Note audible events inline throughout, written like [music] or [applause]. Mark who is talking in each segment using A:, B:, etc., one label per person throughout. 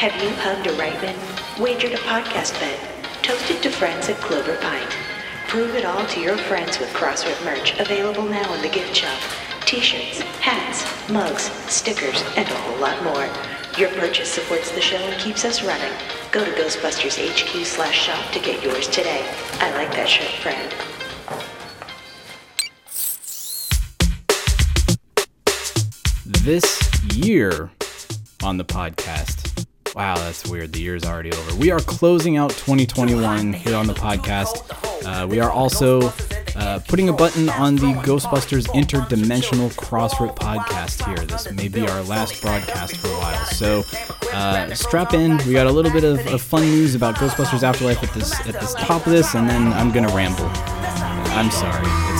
A: Have you hugged a Reitman? Wagered a podcast bet? Toasted to friends at Clover Pint? Prove it all to your friends with Crossrip merch available now in the gift shop. T-shirts, hats, mugs, stickers, and a whole lot more. Your purchase supports the show and keeps us running. Go to Ghostbusters HQ slash shop to get yours today. I like that shirt, friend.
B: This year on the podcast. Wow, that's weird. The year's already over. We are closing out 2021 here on the podcast. Uh, we are also uh, putting a button on the Ghostbusters Interdimensional Crossrip podcast here. This may be our last broadcast for a while. So uh, strap in. We got a little bit of, of, fun news about Ghostbusters Afterlife at this at this top of this, and then I'm gonna ramble. I'm sorry. It's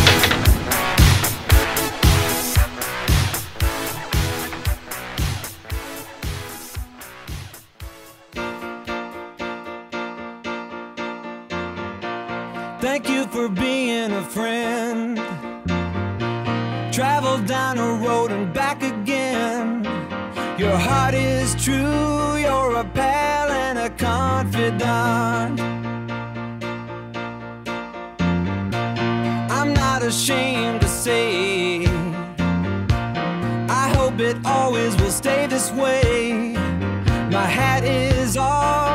C: Always will stay this way. My hat is off,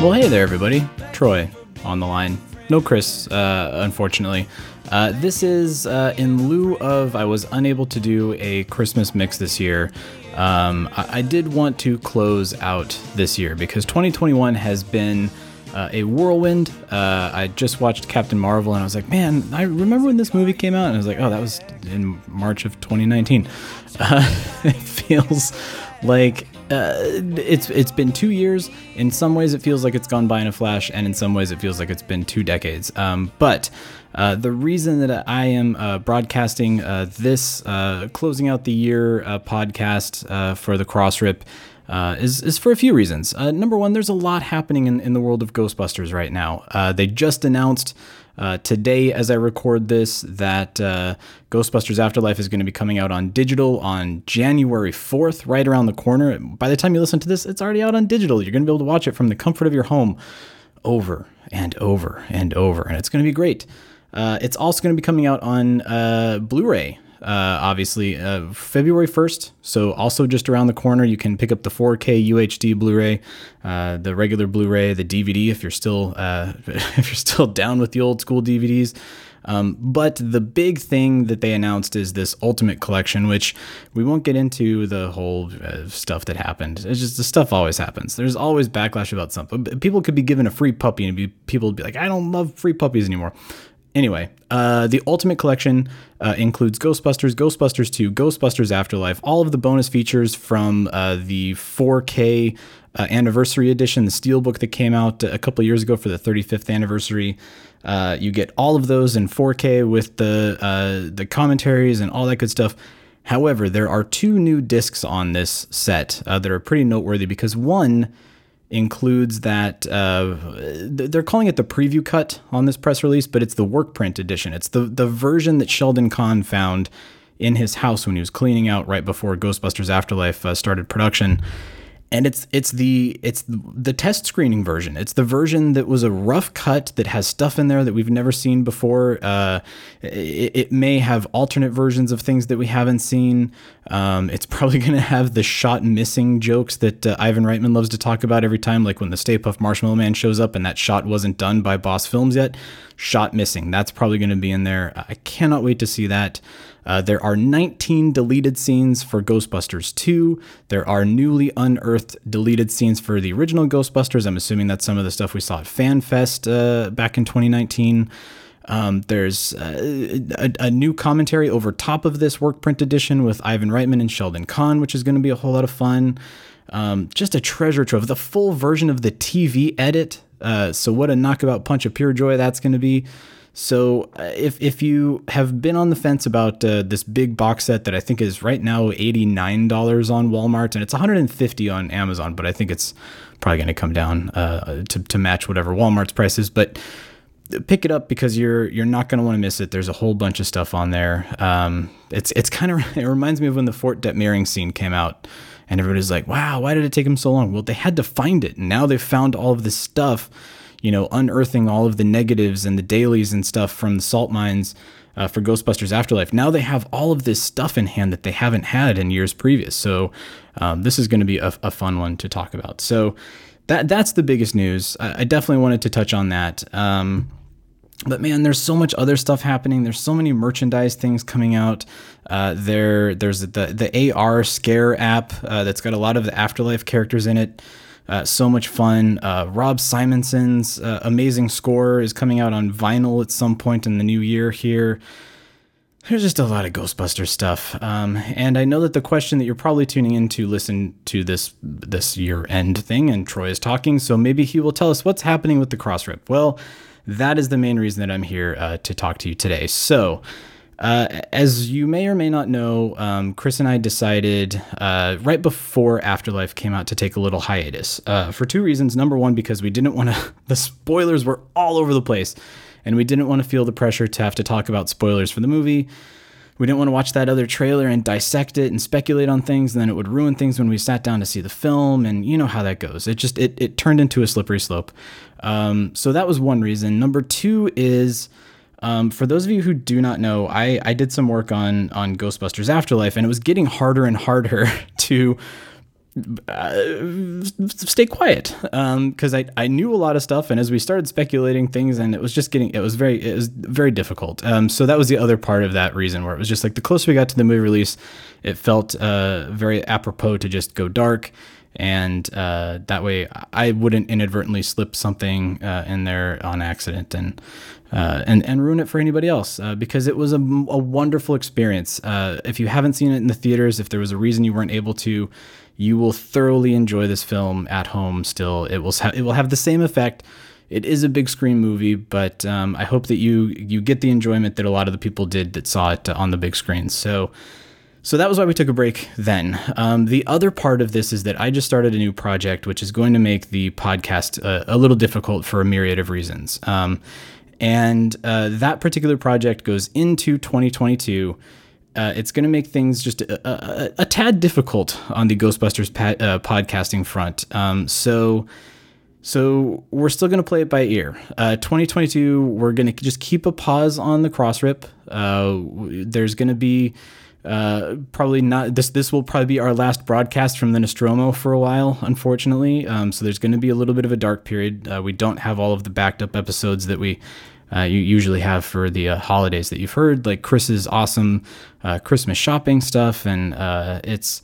C: Well,
B: hey there, everybody. Troy on the line. No Chris, uh, unfortunately. Uh, this is uh, in lieu of I was unable to do a Christmas mix this year. Um, I-, I did want to close out this year because 2021 has been uh, a whirlwind. Uh, I just watched Captain Marvel and I was like, man, I remember when this movie came out, and I was like, oh, that was in March of 2019. Uh, [laughs] it feels like uh, it's it's been two years. In some ways, it feels like it's gone by in a flash, and in some ways, it feels like it's been two decades. Um, but uh, the reason that I am uh, broadcasting uh, this uh, closing out the year uh, podcast for the Crossrip uh, is, is for a few reasons. Uh, number one, there's a lot happening in, in the world of Ghostbusters right now. Uh, they just announced uh, today, as I record this, that uh, Ghostbusters Afterlife is going to be coming out on digital on January 4th, right around the corner. By the time you listen to this, it's already out on digital. You're going to be able to watch it from the comfort of your home over and over and over, and it's going to be great. Uh, it's also going to be coming out on uh, Blu-ray, uh, obviously uh, February 1st. So also just around the corner, you can pick up the 4K UHD Blu-ray, uh, the regular Blu-ray, the DVD if you're still uh, [laughs] if you're still down with the old school DVDs. Um, but the big thing that they announced is this Ultimate Collection, which we won't get into the whole uh, stuff that happened. It's just the stuff always happens. There's always backlash about something. People could be given a free puppy and be, people would be like, I don't love free puppies anymore. Anyway, uh, the Ultimate Collection uh, includes Ghostbusters, Ghostbusters 2, Ghostbusters Afterlife, all of the bonus features from uh, the 4K uh, anniversary edition, the Steelbook that came out a couple years ago for the 35th anniversary. Uh, you get all of those in 4K with the uh, the commentaries and all that good stuff. However, there are two new discs on this set that are pretty noteworthy because one includes that uh, they're calling it the preview cut on this press release, but it's the work print edition. It's the the version that Sheldon Kahn found in his house when he was cleaning out right before Ghostbusters Afterlife uh, started production. And it's it's the it's the test screening version. It's the version that was a rough cut that has stuff in there that we've never seen before. Uh, it, it, may have alternate versions of things that we haven't seen. Um, it's probably [laughs] going to have the shot missing jokes that uh, Ivan Reitman loves to talk about every time, like when the Stay Puft Marshmallow Man shows up and that shot wasn't done by Boss Films yet. shot missing. That's probably going to be in there. I cannot wait to see that. Uh, there are 19 deleted scenes for Ghostbusters 2. There are newly unearthed deleted scenes for the original Ghostbusters. I'm assuming that's some of the stuff we saw at FanFest uh, back in 2019. Um, there's uh, a, a, new commentary over top of this work print edition with Ivan Reitman and Sheldon Kahn, which is going to be a whole lot of fun. Um, just a treasure trove. The full version of the TV edit. Uh, so, what a knockabout punch of pure joy that's going to be. So uh, if if you have been on the fence about uh, this big box set that I think is right now eighty nine dollars on Walmart and it's one hundred and fifty on Amazon, but I think it's probably going to come down uh, to to match whatever Walmart's price is. But pick it up because you're you're not going to want to miss it. There's a whole bunch of stuff on there. Um, it's it's kind of [laughs] it reminds me of when the Fort Detmerring scene came out, and everybody's like, "Wow, why did it take them so long?" Well, they had to find it, and now they've found all of this stuff you know, unearthing all of the negatives and the dailies and stuff from the salt mines uh, for Ghostbusters Afterlife. Now they have all of this stuff in hand that they haven't had in years previous. So um, this is going to be a, a, fun one to talk about. So that that's the biggest news. I, I definitely wanted to touch on that. Um, but man, there's so much other stuff happening. There's so many merchandise things coming out. Uh, there, there's the the AR Scare app uh, that's got a lot of the Afterlife characters in it. Uh, so much fun. Uh, Rob Simonsen's uh, amazing score is coming out on vinyl at some point in the new year here. There's just a lot of Ghostbuster stuff, um, and I know that the question that you're probably tuning in to listen to this this year end thing, and Troy is talking, so maybe he will tell us what's happening with the cross rip. Well, that is the main reason that I'm here uh, to talk to you today. So. Uh, as you may or may not know, um, Chris and I decided uh, right before Afterlife came out to take a little hiatus uh, for two reasons. Number one, because we didn't want to, [laughs] the spoilers were all over the place, and we didn't want to feel the pressure to have to talk about spoilers for the movie. We didn't want to watch that other trailer and dissect it and speculate on things, and then it would ruin things when we sat down to see the film, and you know how that goes. It just it it turned into a slippery slope. Um, so that was one reason. Number two is um, for those of you who do not know, I, I did some work on on Ghostbusters Afterlife, and it was getting harder and harder [laughs] to uh, stay quiet because um, I, I knew a lot of stuff, and as we started speculating things, and it was just getting it was very it was very difficult. Um, so that was the other part of that reason where it was just like the closer we got to the movie release, it felt uh, very apropos to just go dark and uh, that way I wouldn't inadvertently slip something uh, in there on accident and uh, and and ruin it for anybody else uh, because it was a, a wonderful experience. Uh, if you haven't seen it in the theaters, if there was a reason you weren't able to, you will thoroughly enjoy this film at home. Still, it will ha- it will have the same effect. It is a big screen movie, but um, I hope that you you get the enjoyment that a lot of the people did that saw it on the big screen. So. So that was why we took a break then. Um, the other part of this is that I just started a new project, which is going to make the podcast uh, a little difficult for a myriad of reasons. Um, and uh, that particular project goes into 2022. Uh, it's going to make things just a, a, a, tad difficult on the Ghostbusters pa- uh, podcasting front. Um, so, so we're still going to play it by ear. Uh, 2022, we're going to just keep a pause on the cross rip. Uh, there's going to be uh, probably not this. This will probably be our last broadcast from the Nostromo for a while, unfortunately. Um, so there's going to be a little bit of a dark period. Uh, we don't have all of the backed up episodes that we uh, you usually have for the uh, holidays that you've heard, like Chris's awesome uh, Christmas shopping stuff, and uh, it's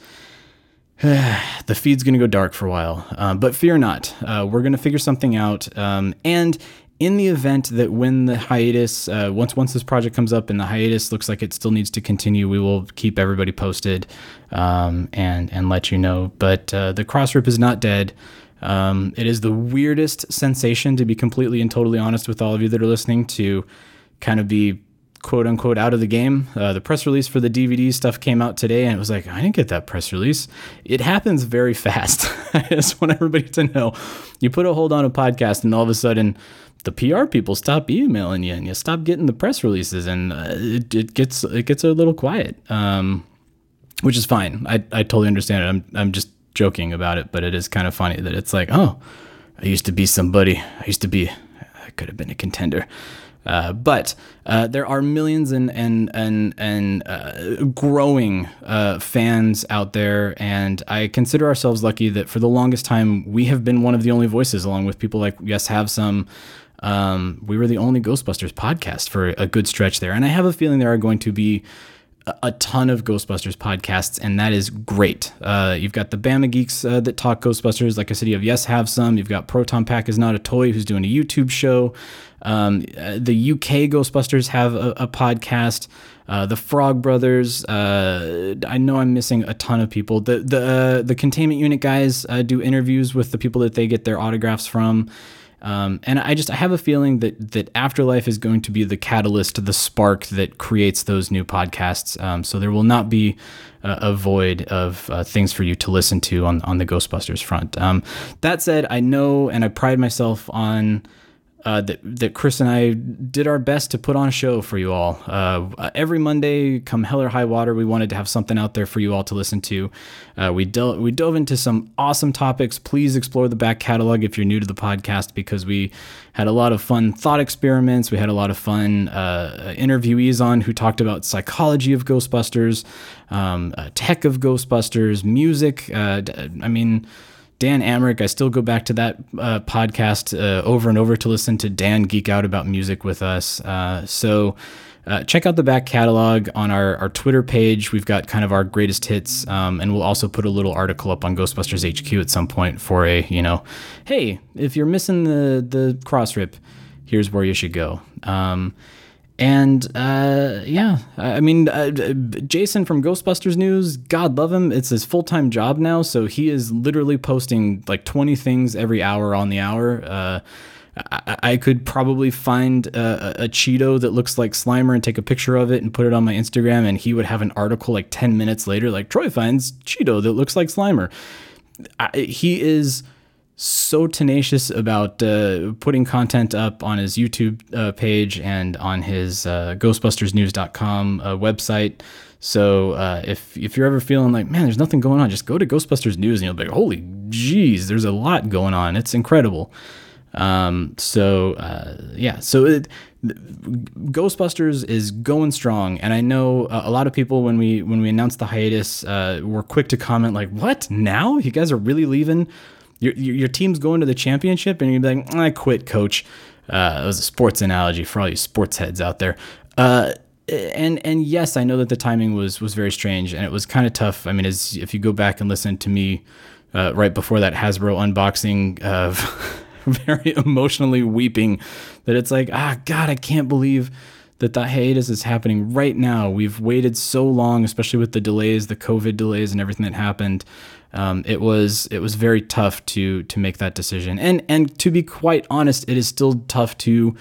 B: [sighs] the feed's going to go dark for a while. Uh, but fear not, uh, we're going to figure something out. Um, and in the event that when the hiatus, uh, once once this project comes up and the hiatus looks like it still needs to continue, we will keep everybody posted um, and and let you know. But uh, the cross rip is not dead. Um, it is the weirdest sensation, to be completely and totally honest with all of you that are listening, to kind of be quote unquote out of the game. Uh, the press release for the DVD stuff came out today, and it was like, I didn't get that press release. It happens very [laughs] fast. [laughs] I just want everybody to know. You put a hold on a podcast, and all of a sudden, the PR people stop emailing you and you stop getting the press releases and uh, it, it, gets it gets a little quiet, um, which is fine. I, I totally understand it. I'm I'm just joking about it, but it is kind of funny that it's like, oh, I used to be somebody. I used to be. I could have been a contender. Uh, but uh, there are millions and and and and uh, growing uh, fans out there, and I consider ourselves lucky that for the longest time we have been one of the only voices, along with people like Yes Have Some, Um, we were the only Ghostbusters podcast for a good stretch there, and I have a feeling there are going to be a- ton of Ghostbusters podcasts, and that is great. Uh, you've got the Bama Geeks uh, that talk Ghostbusters. Like I said, you have Yes Have Some. You've got Proton Pack is Not a Toy, who's doing a YouTube show. Um, uh, the UK Ghostbusters have a, a podcast. Uh, the Frog Brothers. Uh, I know I'm missing a ton of people. The the uh, the Containment Unit guys do interviews with the people that they get their autographs from. Um, and I just I have a feeling that that Afterlife is going to be the catalyst, the spark that creates those new podcasts. Um, so there will not be a void of uh, things for you to listen to on on the Ghostbusters front. Um, that said, I know and I pride myself on. Uh, that, that Chris and I did our best to put on a show for you all. Uh, every Monday, come hell or high water, we wanted to have something out there for you all to listen to. Uh, we, del- we dove into some awesome topics. Please explore the back catalog if you're new to the podcast because we had a lot of fun thought experiments. We had a lot of fun uh, interviewees on who talked about psychology of Ghostbusters, um, uh, tech of Ghostbusters, music. Uh, I mean, Dan Amrich, I still go back to that uh, podcast uh, over and over to listen to Dan geek out about music with us. Uh, so uh, check out the back catalog on our, our Twitter page. We've got kind of our greatest hits, um, and we'll also put a little article up on Ghostbusters HQ at some point for a, you know, hey, if you're missing the, the cross rip, here's where you should go. Um, and uh, yeah, I mean, uh, Jason from Ghostbusters News, God love him. It's his full time job now. So he is literally posting like 20 things every hour on the hour. Uh, I, I could probably find a, a Cheeto that looks like Slimer and take a picture of it and put it on my Instagram, and he would have an article like 10 minutes later, like Troy finds Cheeto that looks like Slimer. I, he is so tenacious about uh, putting content up on his YouTube uh, page and on his uh, GhostbustersNews.com uh, website. So uh, if if you're ever feeling like man, there's nothing going on, just go to Ghostbusters News and you'll be like, holy jeez, there's a lot going on. It's incredible. Um, so uh, yeah, so it, Ghostbusters is going strong, and I know a, lot of people when we when we announced the hiatus were quick to comment like, "What now? You guys are really leaving? Your your, team's going to the championship?" And you'd be like, "I quit, coach." Uh, it was a sports analogy for all you sports heads out there. Uh, and and yes, I know that the timing was was very strange, and it was kind of tough. I mean, as if you go back and listen to me uh, right before that Hasbro unboxing of [laughs] very emotionally weeping that it's like ah god i can't believe that the hiatus is happening right now we've waited so long especially with the delays the covid delays and everything that happened um, it was it was very tough to to make that decision and and to be quite honest it is still tough to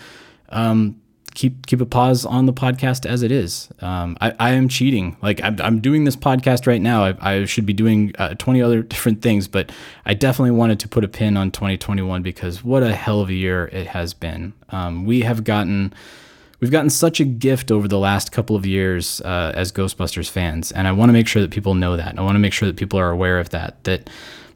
B: um, keep keep a pause on the podcast as it is. Um, I, I am cheating. Like I'm, I'm doing this podcast right now. I, I should be doing uh, 20 other different things, but I definitely wanted to put a pin on 2021 because what a hell of a year it has been. Um, we have gotten we've gotten such a gift over the last couple of years uh, as Ghostbusters fans, and I want to make sure that people know that. I want to make sure that people are aware of that. That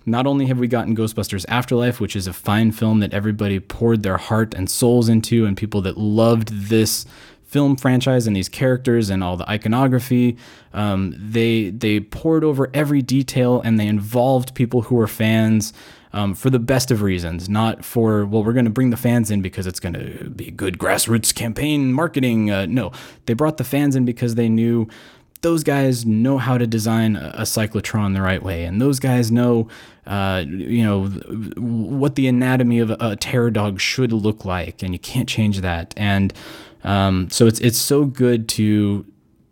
B: not only have we gotten Ghostbusters Afterlife, which is a fine film that everybody poured their heart and souls into, and people that loved this film franchise and these characters and all the iconography, um, they they poured over every detail and they involved people who were fans. Um, for the best of reasons, not for, well, we're going to bring the fans in because it's going to be good grassroots campaign marketing. Uh, no, they brought the fans in because they knew those guys know how to design a, cyclotron the right way, and those guys know, uh, you know, what the anatomy of a, a terror dog should look like, and you can't change that. And um, so it's it's so good to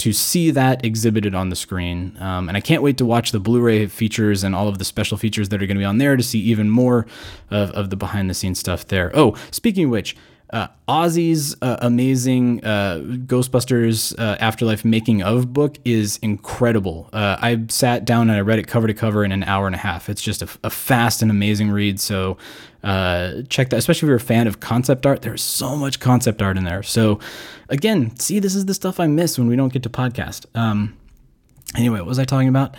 B: to see that exhibited on the screen. Um, and I can't wait to watch the Blu-ray features and all of the special features that are going to be on there to see even more of, of the behind the scenes stuff there. Oh, speaking of which, uh, Ozzy's uh, amazing uh, Ghostbusters uh, Afterlife making of book is incredible. Uh, I sat down and I read it cover to cover in an hour and a half. It's just a, a fast and amazing read. So uh, check that, especially if you're a fan of concept art. There's so much concept art in there. So again, see, this is the stuff I miss when we don't get to podcast. Um, anyway, what was I talking about?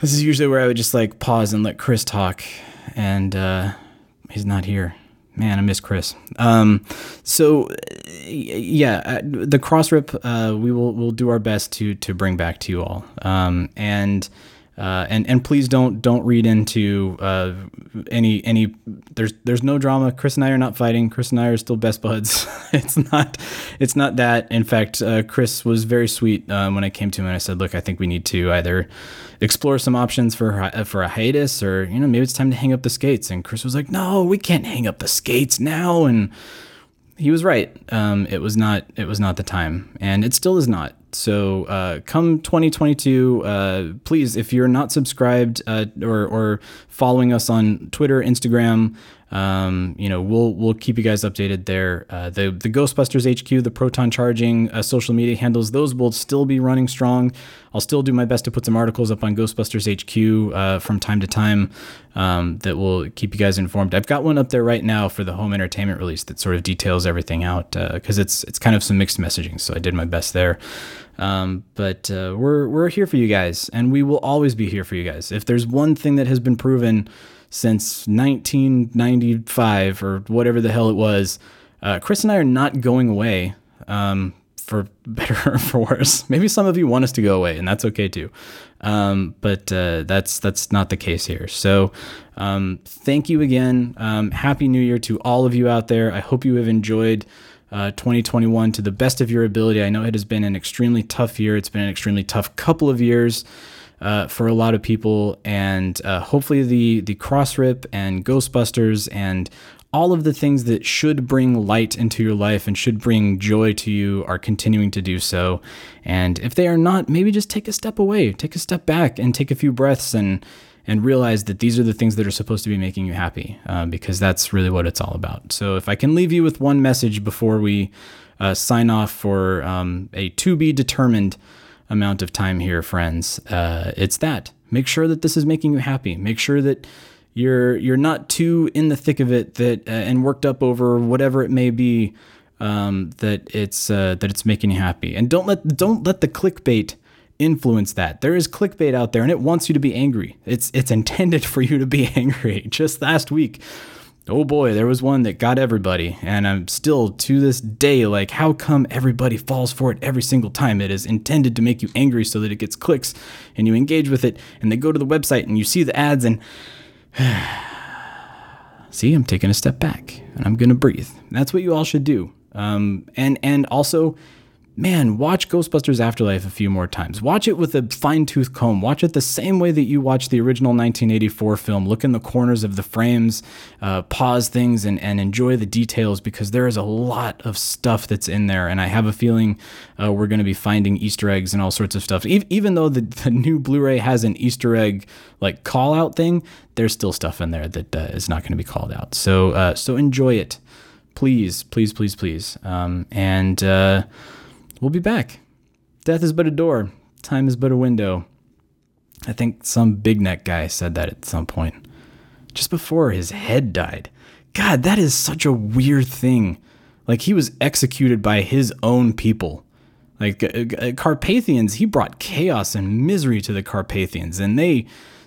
B: This is usually where I would just like pause and let Chris talk, and he's not here man, I miss Chris. Um, so yeah, uh, the cross rip, uh, we will we'll do our best to to bring back to you all. Um, and Uh, and and please don't don't read into uh, any any there's there's no drama. Chris and I are not fighting. Chris and I are still best buds. [laughs] it's not it's not that. In fact, uh, Chris was very sweet um, when I came to him and I said, look, I think we need to either explore some options for for a hiatus or you know maybe it's time to hang up the skates. And Chris was like, no, we can't hang up the skates now. And he was right. Um, it was not. It was not the time, and it still is not. So, uh, come 2022, uh, please, if you're not subscribed uh, or, or following us on Twitter, Instagram, um, you know, we'll we'll keep you guys updated there. Uh, the the Ghostbusters HQ, the Proton Charging uh, social media handles, those will still be running strong. I'll still do my best to put some articles up on Ghostbusters HQ uh, from time to time um, that will keep you guys informed. I've got one up there right now for the home entertainment release that sort of details everything out because it's it's kind of some mixed messaging. So I did my best there. Um, but uh, we're we're here for you guys, and we will always be here for you guys. If there's one thing that has been proven since 1995 or whatever the hell it was, uh, Chris and I are not going away. Um, for [laughs] better or for worse. Maybe some of you want us to go away, and that's okay too. Um, but uh, that's that's not the case here. So um, thank you again. Um, Happy New Year to all of you out there. I hope you have enjoyed. Uh, 2021 to the best of your ability. I know it has been an extremely tough year. It's been an extremely tough couple of years uh, for a lot of people, and uh, hopefully the the Crossrip and Ghostbusters and all of the things that should bring light into your life and should bring joy to you are continuing to do so. And if they are not, maybe just take a step away, take a step back, and take a few breaths and and realize that these are the things that are supposed to be making you happy uh, because that's really what it's all about. So, if I can leave you with one message before we uh, sign off for um, a to be determined amount of time here, friends, uh, it's that. Make sure that this is making you happy. Make sure that you're you're not too in the thick of it that uh, and worked up over whatever it may be um, that it's uh, that it's making you happy. And don't let don't let the clickbait influence that. There is clickbait out there and it wants you to be angry. It's it's intended for you to be [laughs] angry. Just last week, oh boy, there was one that got everybody and I'm still to this day like how come everybody falls for it every single time? It is intended to make you angry so that it gets clicks and you engage with it and they go to the website and you see the ads and [sighs] see, I'm taking a step back and I'm going to breathe. That's what you all should do. Um, and and also man, watch Ghostbusters Afterlife a few more times. Watch it with a fine tooth comb. Watch it the same way that you watch the original 1984 film. Look in the corners of the frames, uh, pause things, and, and enjoy the details because there is a lot of stuff that's in there. And I have a feeling uh, we're going to be finding Easter eggs and all sorts of stuff. E- even though the, the new Blu ray has an Easter egg like call out thing, there's still stuff in there that uh, is not going to be called out. So, uh, so enjoy it. Please, please, please, please. Um, and, uh, We'll be back. Death is but a door, time is but a window. I think some big neck guy said that at some point. Just before his head died. God, that is such a weird thing. Like he was executed by his own people. Like uh, Carpathians, he brought chaos and misery to the Carpathians, and they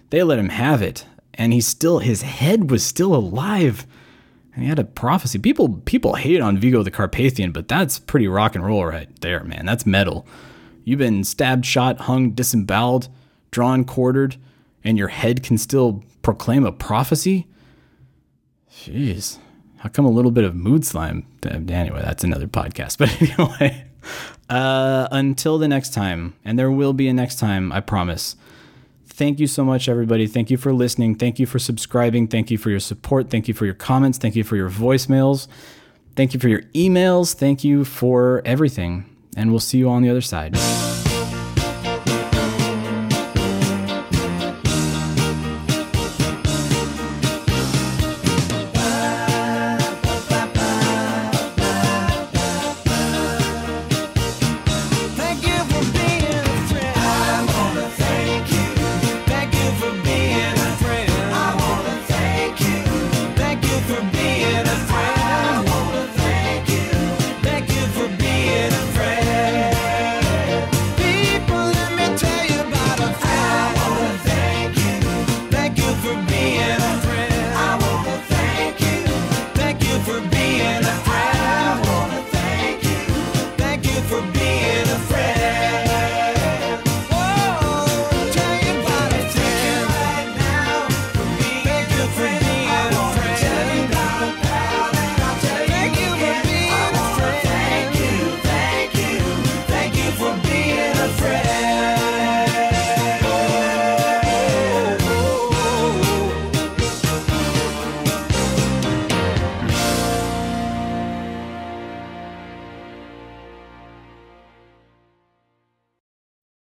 B: they let him have it. And he still his head was still alive. And he had a prophecy. People people hate on Vigo the Carpathian, but that's pretty rock and roll right there, man. That's metal. You've been stabbed, shot, hung, disemboweled, drawn, quartered, and your head can still proclaim a prophecy? Jeez. How come a little bit of mood slime? Anyway, that's another podcast. [laughs] But anyway, uh, until the next time, and there will be a next time, I promise thank you so much, everybody. Thank you for listening. Thank you for subscribing. Thank you for your support. Thank you for your comments. Thank you for your voicemails. Thank you for your emails. Thank you for everything. And we'll see you on the other side.